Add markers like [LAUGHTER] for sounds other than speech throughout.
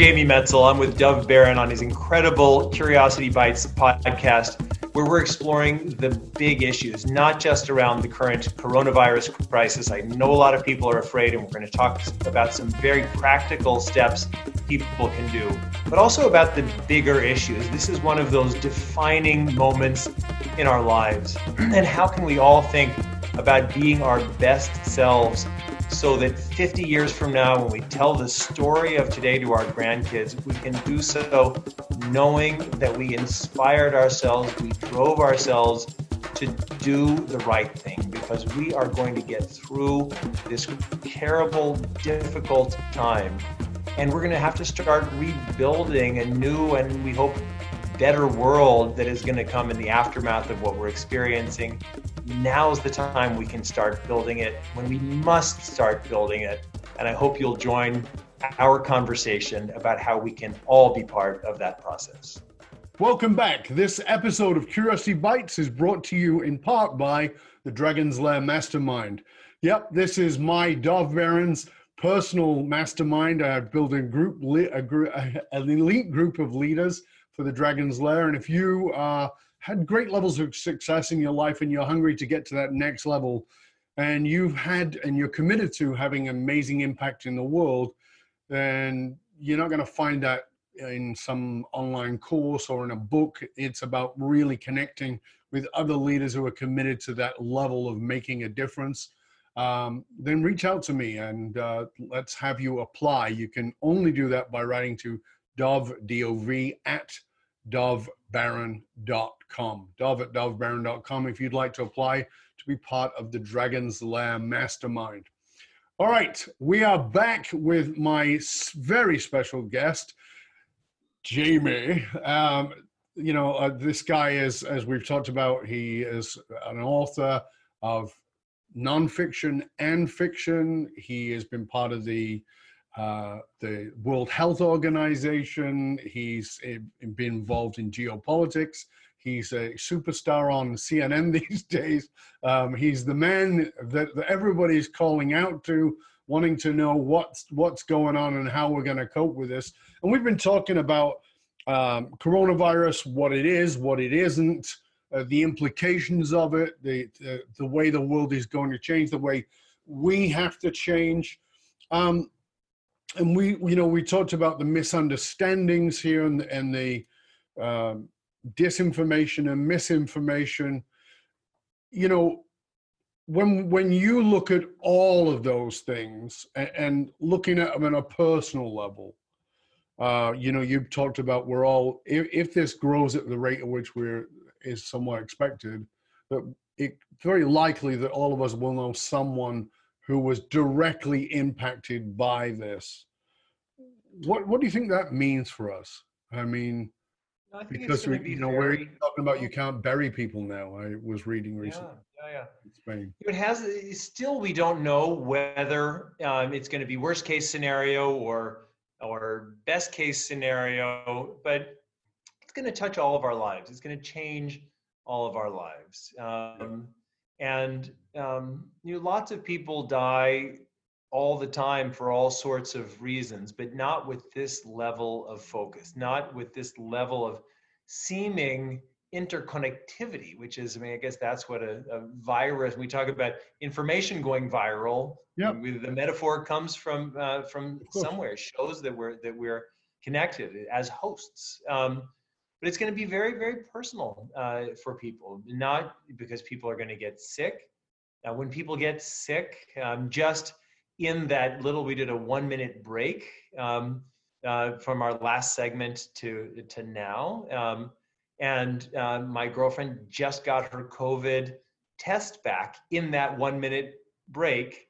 Jamie Metzl. I'm with Dov Baron on his incredible Curiosity Bites podcast, where we're exploring the big issues, not just around the current coronavirus crisis. I know a lot of people are afraid, and we're going to talk about some very practical steps people can do, but also about the bigger issues. This is one of those defining moments in our lives. And how can we all think about being our best selves so that 50 years from now, when we tell the story of today to our grandkids, we can do so knowing that we inspired ourselves, we drove ourselves to do the right thing because we are going to get through this terrible, difficult time. And we're going to have to start rebuilding a new and we hope better world that is going to come in the aftermath of what we're experiencing now's the time we can start building it when we must start building it. And I hope you'll join our conversation about how we can all be part of that process. Welcome back. This episode of Curiosity Bites is brought to you in part by the Dragon's Lair Mastermind. Yep, this is my Dov Baron's personal mastermind. I've built a group, a group, an elite group of leaders for the Dragon's Lair. And if you are had great levels of success in your life and you're hungry to get to that next level. And you've had and you're committed to having amazing impact in the world then you're not going to find that in some online course or in a book. It's about really connecting with other leaders who are committed to that level of making a difference. Um, then reach out to me and uh, let's have you apply. You can only do that by writing to dov dov at dovbaron.com. Dov at dovbaron.com if you'd like to apply to be part of the Dragon's Lair Mastermind. All right, we are back with my very special guest, Jamie. Um, you know, uh, this guy is, as we've talked about, he is an author of nonfiction and fiction. He has been part of the uh, the World Health Organization. He's eh, been involved in geopolitics. He's a superstar on CNN [LAUGHS] these days. Um, he's the man that, that everybody's calling out to, wanting to know what's what's going on and how we're going to cope with this. And we've been talking about um, coronavirus, what it is, what it isn't, uh, the implications of it, the, the, the way the world is going to change, the way we have to change. Um, and we you know we talked about the misunderstandings here and, and the um, disinformation and misinformation. You know when when you look at all of those things and, and looking at them on a personal level uh, you know you've talked about we're all if, if this grows at the rate at which we're is somewhat expected that it very likely that all of us will know someone who was directly impacted by this. What what do you think that means for us? I mean, I because we, be you know, we're talking about you can't bury people now. I was reading recently. Yeah, yeah, yeah. In Spain. It has still we don't know whether um, it's going to be worst case scenario or or best case scenario, but it's going to touch all of our lives. It's going to change all of our lives. Um, and um, you know, lots of people die all the time for all sorts of reasons, but not with this level of focus, not with this level of seeming interconnectivity, which is, I mean, I guess that's what a, a virus. We talk about information going viral. Yeah. The metaphor comes from uh, from somewhere. shows that we're that we're connected as hosts. Um, but it's going to be very very personal uh, for people, not because people are going to get sick. Now, when people get sick, um, just in that little, we did a one minute break um, uh, from our last segment to, to now. Um, and uh, my girlfriend just got her COVID test back in that one minute break,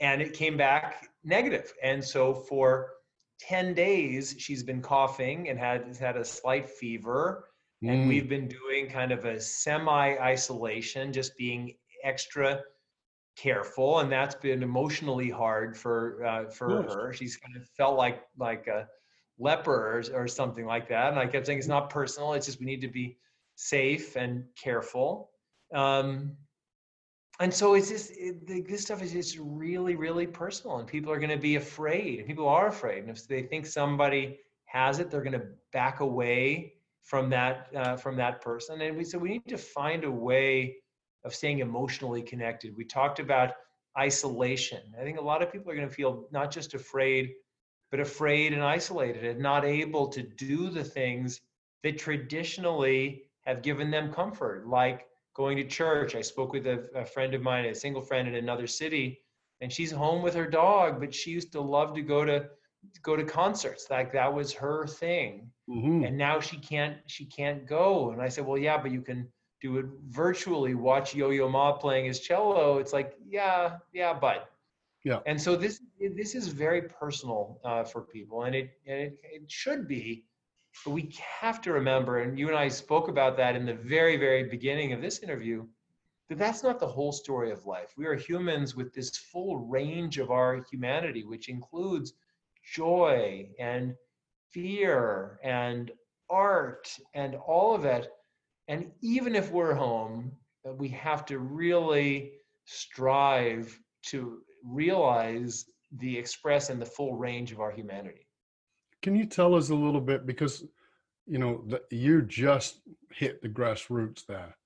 and it came back negative. And so for 10 days, she's been coughing and had, had a slight fever. Mm. And we've been doing kind of a semi isolation, just being extra careful, and that's been emotionally hard for uh, for her. She's kind of felt like like a leper or, or something like that. And I kept saying it's not personal. It's just we need to be safe and careful. Um, and so it's this stuff is just really really personal and people are going to be afraid and people are afraid and if they think somebody has it they're going to back away from that uh, from that person and we so we need to find a way of staying emotionally connected. We talked about isolation. I think a lot of people are going to feel not just afraid but afraid and isolated and not able to do the things that traditionally have given them comfort like going to church. I spoke with a, a friend of mine, a single friend in another city, and she's home with her dog, but she used to love to go to go to concerts. Like that was her thing. Mm-hmm. And now she can't she can't go. And I said, Well, yeah, but you can do it virtually, watch Yo-Yo Ma playing his cello. It's like, yeah, yeah, but yeah. And so this this is very personal uh, for people, and it, and it it should be but we have to remember, and you and I spoke about that in the very, very beginning of this interview, that that's not the whole story of life. We are humans with this full range of our humanity, which includes joy and fear and art and all of it. And even if we're home, uh, we have to really strive to realize the express and the full range of our humanity. Can you tell us a little bit because you know the, you just hit the grassroots there,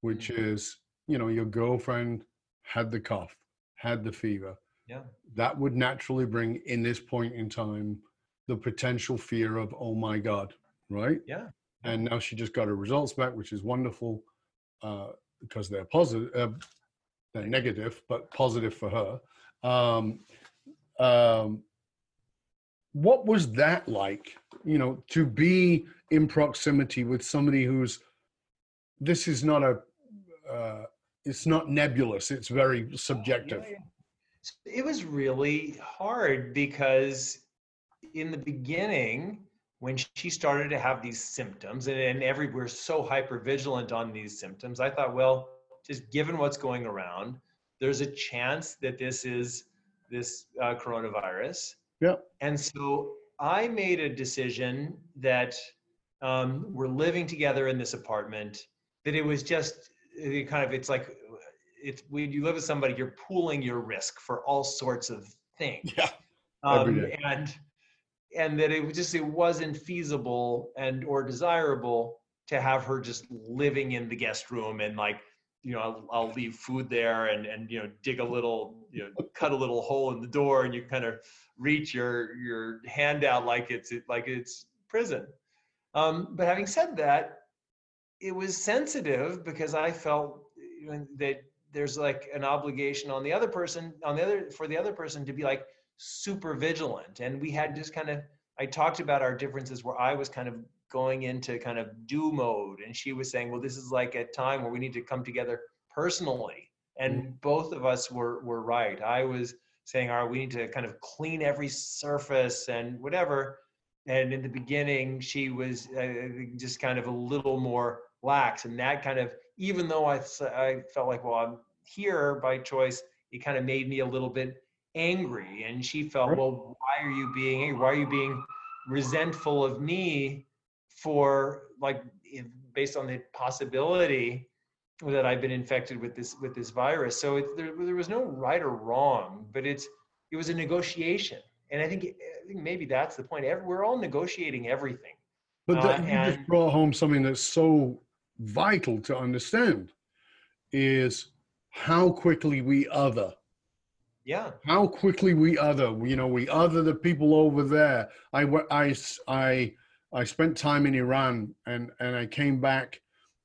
which mm-hmm. is you know your girlfriend had the cough, had the fever. Yeah. That would naturally bring in this point in time the potential fear of oh my god, right? Yeah. And now she just got her results back, which is wonderful uh, because they're positive. Uh, they're negative, but positive for her. Um, um, what was that like you know to be in proximity with somebody who's this is not a uh, it's not nebulous it's very subjective. it was really hard because in the beginning when she started to have these symptoms and, and every we're so hyper vigilant on these symptoms i thought well just given what's going around there's a chance that this is this uh, coronavirus yeah. And so I made a decision that um, we're living together in this apartment, that it was just it kind of, it's like, it's when you live with somebody, you're pooling your risk for all sorts of things. Yeah. Um, and, and that it was just, it wasn't feasible and, or desirable to have her just living in the guest room and like, you know, I'll, I'll, leave food there and, and, you know, dig a little, you know, cut a little hole in the door and you kind of reach your, your hand out like it's, like it's prison. Um, but having said that, it was sensitive because I felt that there's like an obligation on the other person, on the other, for the other person to be like super vigilant. And we had just kind of, I talked about our differences where I was kind of going into kind of do mode and she was saying well this is like a time where we need to come together personally. And mm-hmm. both of us were were right. I was saying all right we need to kind of clean every surface and whatever. And in the beginning she was uh, just kind of a little more lax and that kind of even though i i felt like well i'm here by choice it kind of made me a little bit angry. And she felt well why are you being why are you being resentful of me for like based on the possibility that I've been infected with this with this virus. So it, there, there was no right or wrong, but it's it was a negotiation, and I think I think maybe that's the point. We're all negotiating everything. But that, uh, you and, just brought home something that's so vital to understand is how quickly we other. Yeah. How quickly we other. You know, we other the people over there. I I I I spent time in Iran and, and I came back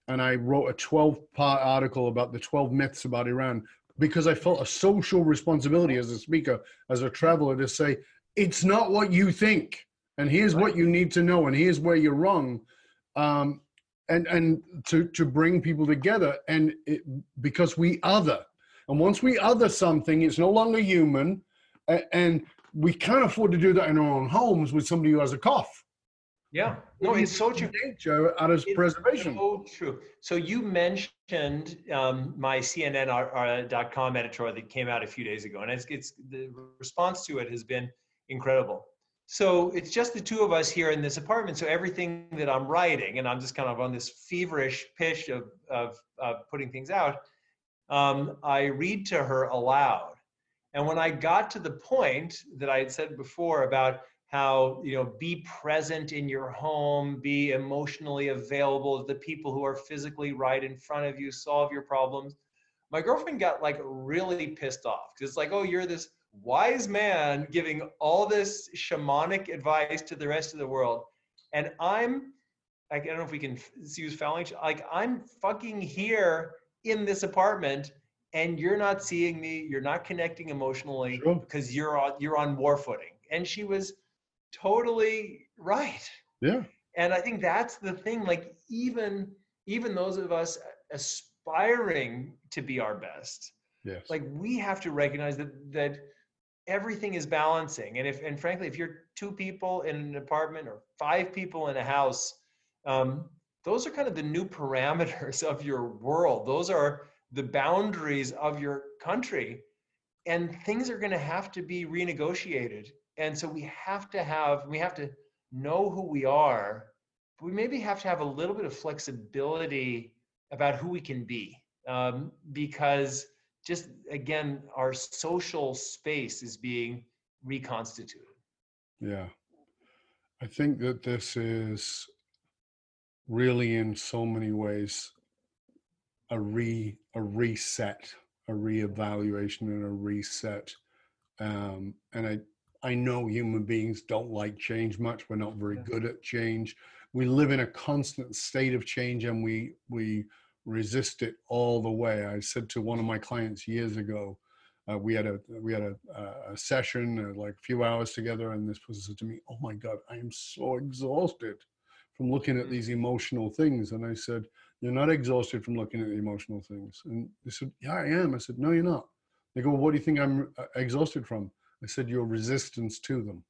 and I wrote a 12 part article about the 12 myths about Iran because I felt a social responsibility as a speaker, as a traveler, to say, it's not what you think. And here's what you need to know. And here's where you're wrong. Um, and and to, to bring people together. And it, because we other. And once we other something, it's no longer human. And we can't afford to do that in our own homes with somebody who has a cough yeah, no, it's so true. Nature out of preservation. So true. So you mentioned um, my CNN.com editorial that came out a few days ago, and it's, it's the response to it has been incredible. So it's just the two of us here in this apartment. So everything that I'm writing, and I'm just kind of on this feverish pitch of of, of putting things out. um, I read to her aloud. And when I got to the point that I had said before about how you know be present in your home be emotionally available to the people who are physically right in front of you solve your problems. My girlfriend got like really pissed off because it's like oh you're this wise man giving all this shamanic advice to the rest of the world. And i'm i don't know if we can use fouling like i'm fucking here in this apartment and you're not seeing me you're not connecting emotionally sure. because you're on you're on war footing. And she was totally right. Yeah. And I think that's the thing. Like even even those of us aspiring to be our best, yes. like we have to recognize that that everything is balancing. And if and frankly, if you're two people in an apartment or five people in a house, um, those are kind of the new [LAUGHS] parameters of your world. Those are the boundaries of your country. And things are going to have to be renegotiated and so we have to have we have to know who we are but we maybe have to have a little bit of flexibility about who we can be um, because just again our social space is being reconstituted. Yeah. I think that this is really in so many ways a re a reset a reevaluation and a reset um, and i I know human beings don't like change much. We're not very good at change. We live in a constant state of change and we we resist it all the way. I said to one of my clients years ago, uh, we had a we had a, a session uh, like a few hours together, and this person said to me, "Oh my God, I am so exhausted from looking at mm. these emotional things." And I said, "You're not exhausted from looking at the emotional things." And they said, "Yeah, I am." I said, "No, you're not." They go, "What do you think I'm uh, exhausted from?" I said, your resistance to them.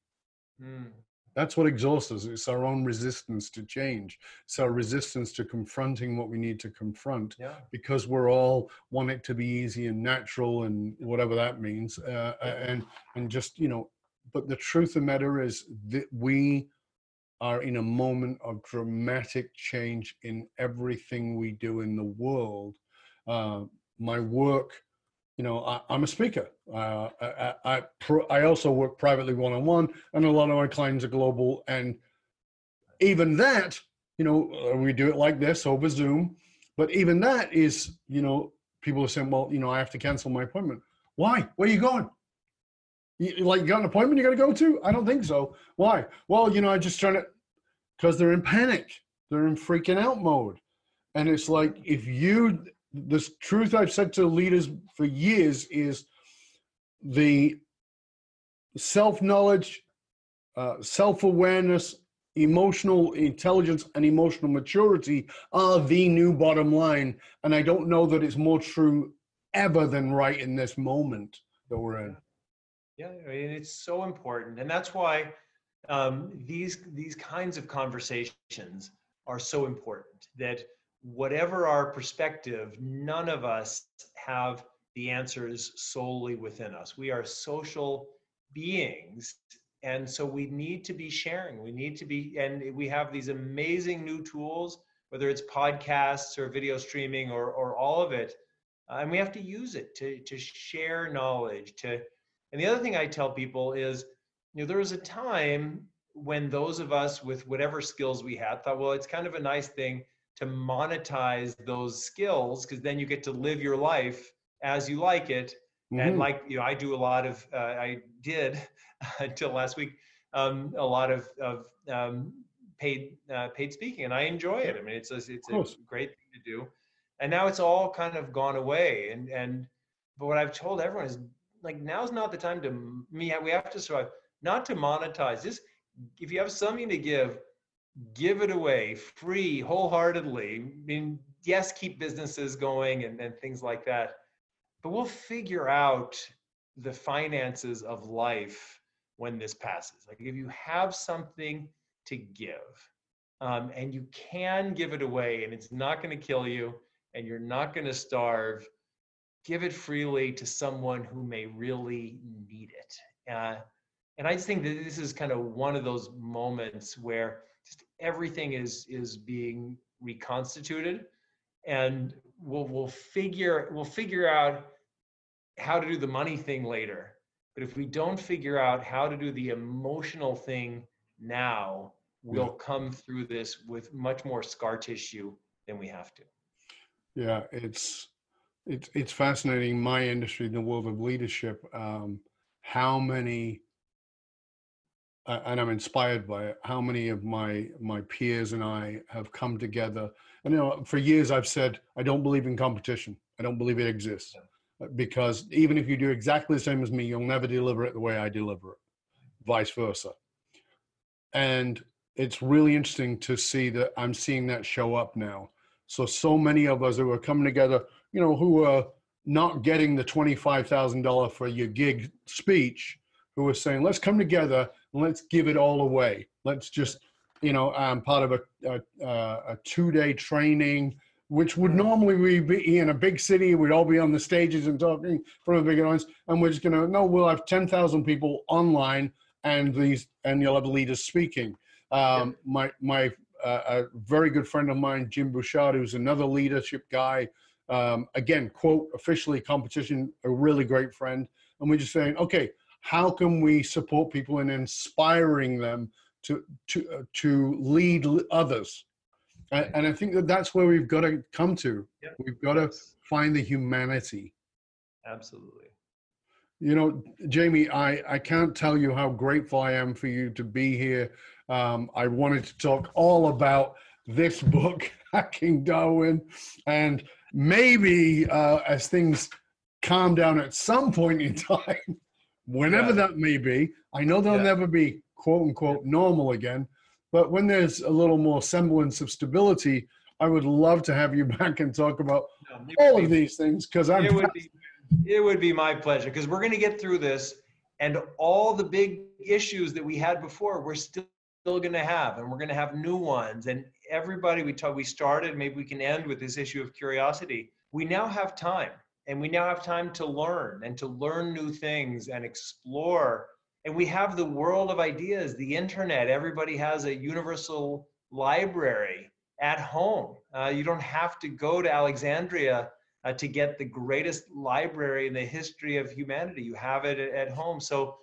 Mm. That's what exhausts us. It's our own resistance to change. It's our resistance to confronting what we need to confront yeah. because we're all want it to be easy and natural and whatever that means. Uh, and, and just, you know, but the truth of the matter is that we are in a moment of dramatic change in everything we do in the world. Uh, my work you know, I, am a speaker. Uh, I, I, I, also work privately one on one, and a lot of my clients are global. And even that, you know, uh, we do it like this over Zoom. But even that is, you know, people are saying, well, you know, I have to cancel my appointment. Why? Where are you going? You, like, you got an appointment you got to go to? I don't think so. Why? Well, you know, I just trying to, because they're in panic. They're in freaking out mode. And it's like, if you the truth I've said to leaders for years is the self knowledge, uh, self awareness, emotional intelligence, and emotional maturity are the new bottom line. And I don't know that it's more true ever than right in this moment that we're in. Yeah, I mean, it's so important, and that's why um, these these kinds of conversations are so important. That whatever our perspective, none of us have the answers solely within us. We are social beings. And so we need to be sharing. We need to be, and we have these amazing new tools, whether it's podcasts or video streaming or, or all of it. Uh, and we have to use it to, to share knowledge. To, and the other thing I tell people is, you know, there was a time when those of us with whatever skills we had thought, well, it's kind of a nice thing to monetize those skills because then you get to live your life as you like it. Mm-hmm. and like you know i do a lot of uh, i did [LAUGHS] until last week um, a lot of, of um, paid uh, paid speaking and i enjoy it. I mean it's a, it's a great thing to do. And now it's all kind of gone away and and but what i've told everyone is like now's not the time to me we have to survive not to monetize. This if you have something to give give it away free, wholeheartedly. I mean, yes, keep businesses going and, and things like that, but we'll figure out the finances of life when this passes. Like if you have something to give um, and you can give it away and it's not going to kill you and you're not going to starve, give it freely to someone who may really need it. Uh, and I just think that this is kind of one of those moments where just everything is is being reconstituted and we'll we'll figure we'll figure out how to do the money thing later. But if we don't figure out how to do the emotional thing now, we'll yeah. come through this with much more scar tissue than we have to. Yeah, it's it's it's fascinating. My industry, in the world of leadership, um, how many, uh, and I'm inspired by it. How many of my my peers and I have come together. And you know, for years I've said I don't believe in competition. I don't believe it exists. Because even if you do exactly the same as me, you'll never deliver it the way I deliver it, vice versa. And it's really interesting to see that I'm seeing that show up now. So, so many of us who are coming together, you know, who are not getting the $25,000 for your gig speech, who are saying, let's come together let's give it all away. Let's just, you know, I'm part of a, a, a two day training which would normally we be in a big city. We'd all be on the stages and talking from a big audience, and we're just going to no. We'll have ten thousand people online, and these and you'll have leaders speaking. Um, yeah. My my uh, a very good friend of mine, Jim Bouchard, who's another leadership guy. Um, again, quote officially competition, a really great friend, and we're just saying, okay, how can we support people in inspiring them to to uh, to lead others? and I think that that's where we've got to come to. Yep. We've got to find the humanity. Absolutely. You know, Jamie, I, I can't tell you how grateful I am for you to be here. Um, I wanted to talk all about this [LAUGHS] book, Hacking Darwin, and maybe uh, as things calm down at some point in [LAUGHS] time, whenever yeah. that may be, I know they'll yeah. never be quote unquote normal again, but when there's a little more semblance of stability, I would love to have you [LAUGHS] back and talk about no, all of these things because I'm. It would, be, it would be my pleasure because we're going to get through this, and all the big issues that we had before, we're still still going to have, and we're going to have new ones. And everybody we talk, we started. Maybe we can end with this issue of curiosity. We now have time, and we now have time to learn and to learn new things and explore. And we have the world of ideas the internet. Everybody has a universal library at home. Uh, you don't have to go to alexandria uh, to get the greatest library in the history of humanity. You have it at home. So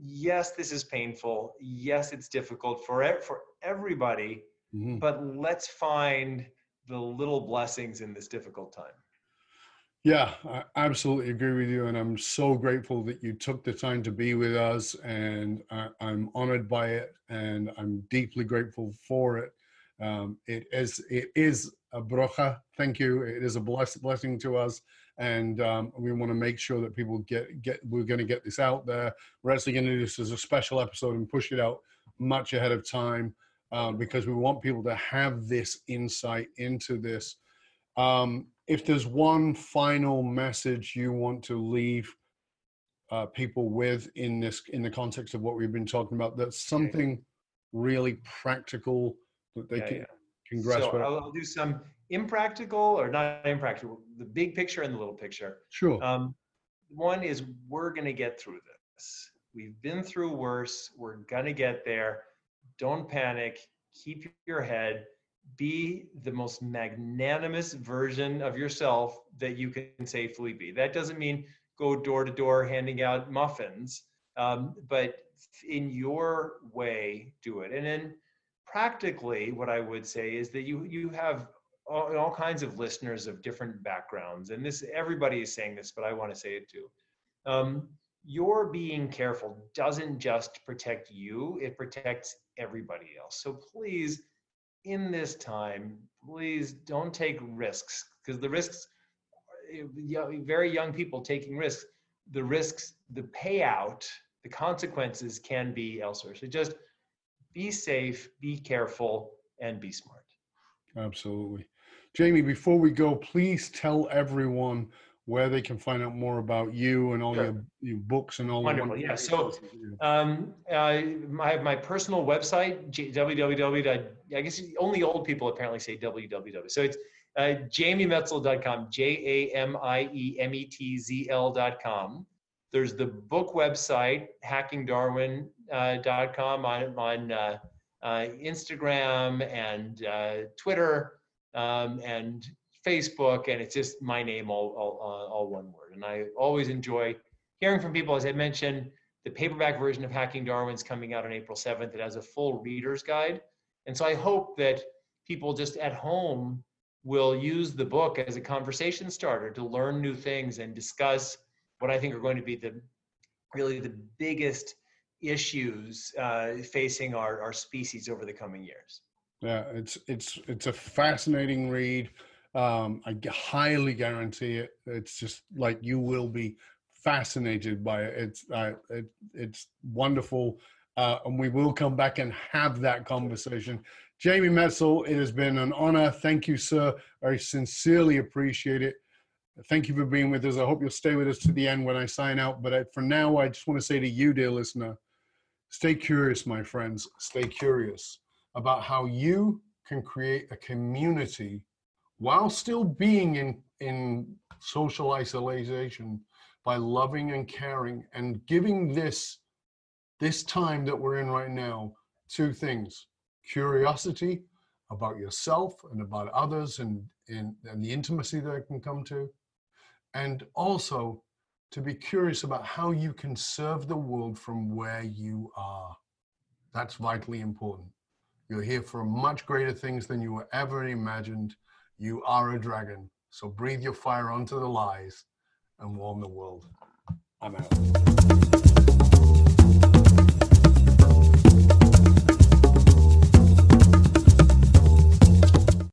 yes this is painful. Yes it's difficult for for everybody. Mm-hmm. but let's find the little blessings in this difficult time yeah, I absolutely agree with you. And I'm so grateful that you took the time to be with us. And I, am honored by it. And I'm deeply grateful for it. Um, it is it is a brocha. Thank you. It is a bless, blessing to us. And um, we want to make sure that people get, get we're going to get this out there. We're actually going to do this as a special episode and push it out much ahead of time uh, because we want people to have this insight into this. Um, if there's one final message you want to leave uh, people with in this in the context of what we've been talking about that's something really practical that they yeah, can, yeah. can grasp so I'll, I'll, do some impractical or not impractical the big picture and the little picture. Sure. Um, one is we're going to get through this. We've been through worse. We're going to get there. Don't panic. Keep your head be the most magnanimous version of yourself that you can safely be. That doesn't mean go door to door handing out muffins, um, but in your way, do it. And then practically, what I would say is that you you have all, all kinds of listeners of different backgrounds, and this everybody is saying this, but I want to say it too. Um, your being careful doesn't just protect you; it protects everybody else. So please in this time, please don't take risks because the risks, very young people taking risks, the risks, the payout, the consequences can be elsewhere. So just be safe, be careful, and be smart. Absolutely. Jamie, before we go, please tell everyone where they can find out more about you and all sure. your, your, books and all wonderful yeah so um, I have my personal website www i guess only old people apparently say www so it's uh, jamiemetzl.com j-a-m-i-e-m-e-t-z-l.com there's the book website hackingdarwin.com uh, on, on uh, uh, instagram and uh, twitter um, and Facebook, and it's just my name, all, all, all one word. And I always enjoy hearing from people. As I mentioned, the paperback version of Hacking Darwin is coming out on April 7th. It has a full reader's guide. And so I hope that people just at home will use the book as a conversation starter to learn new things and discuss what I think are going to be the really the biggest issues uh, facing our, our species over the coming years. Yeah, it's it's it's a fascinating read. Um, I highly guarantee it. It's just like you will be fascinated by it. It's uh, it, it's wonderful, uh, and we will come back and have that conversation. Jamie Metzl, it has been an honor. Thank you, sir. I sincerely appreciate it. Thank you for being with us. I hope you'll stay with us to the end when I sign out. But uh, for now, I just want to say to you, dear listener, stay curious, my friends. Stay curious about how you can create a community while still being in, in social isolation by loving and caring and giving this this time that we're in right now two things curiosity about yourself and about others and, and, and the intimacy that can come to and also to be curious about how you can serve the world from where you are. That's vitally important. You're here for much greater things than you were ever imagined you are a dragon so breathe your fire onto the lies and warm the world. I'm out.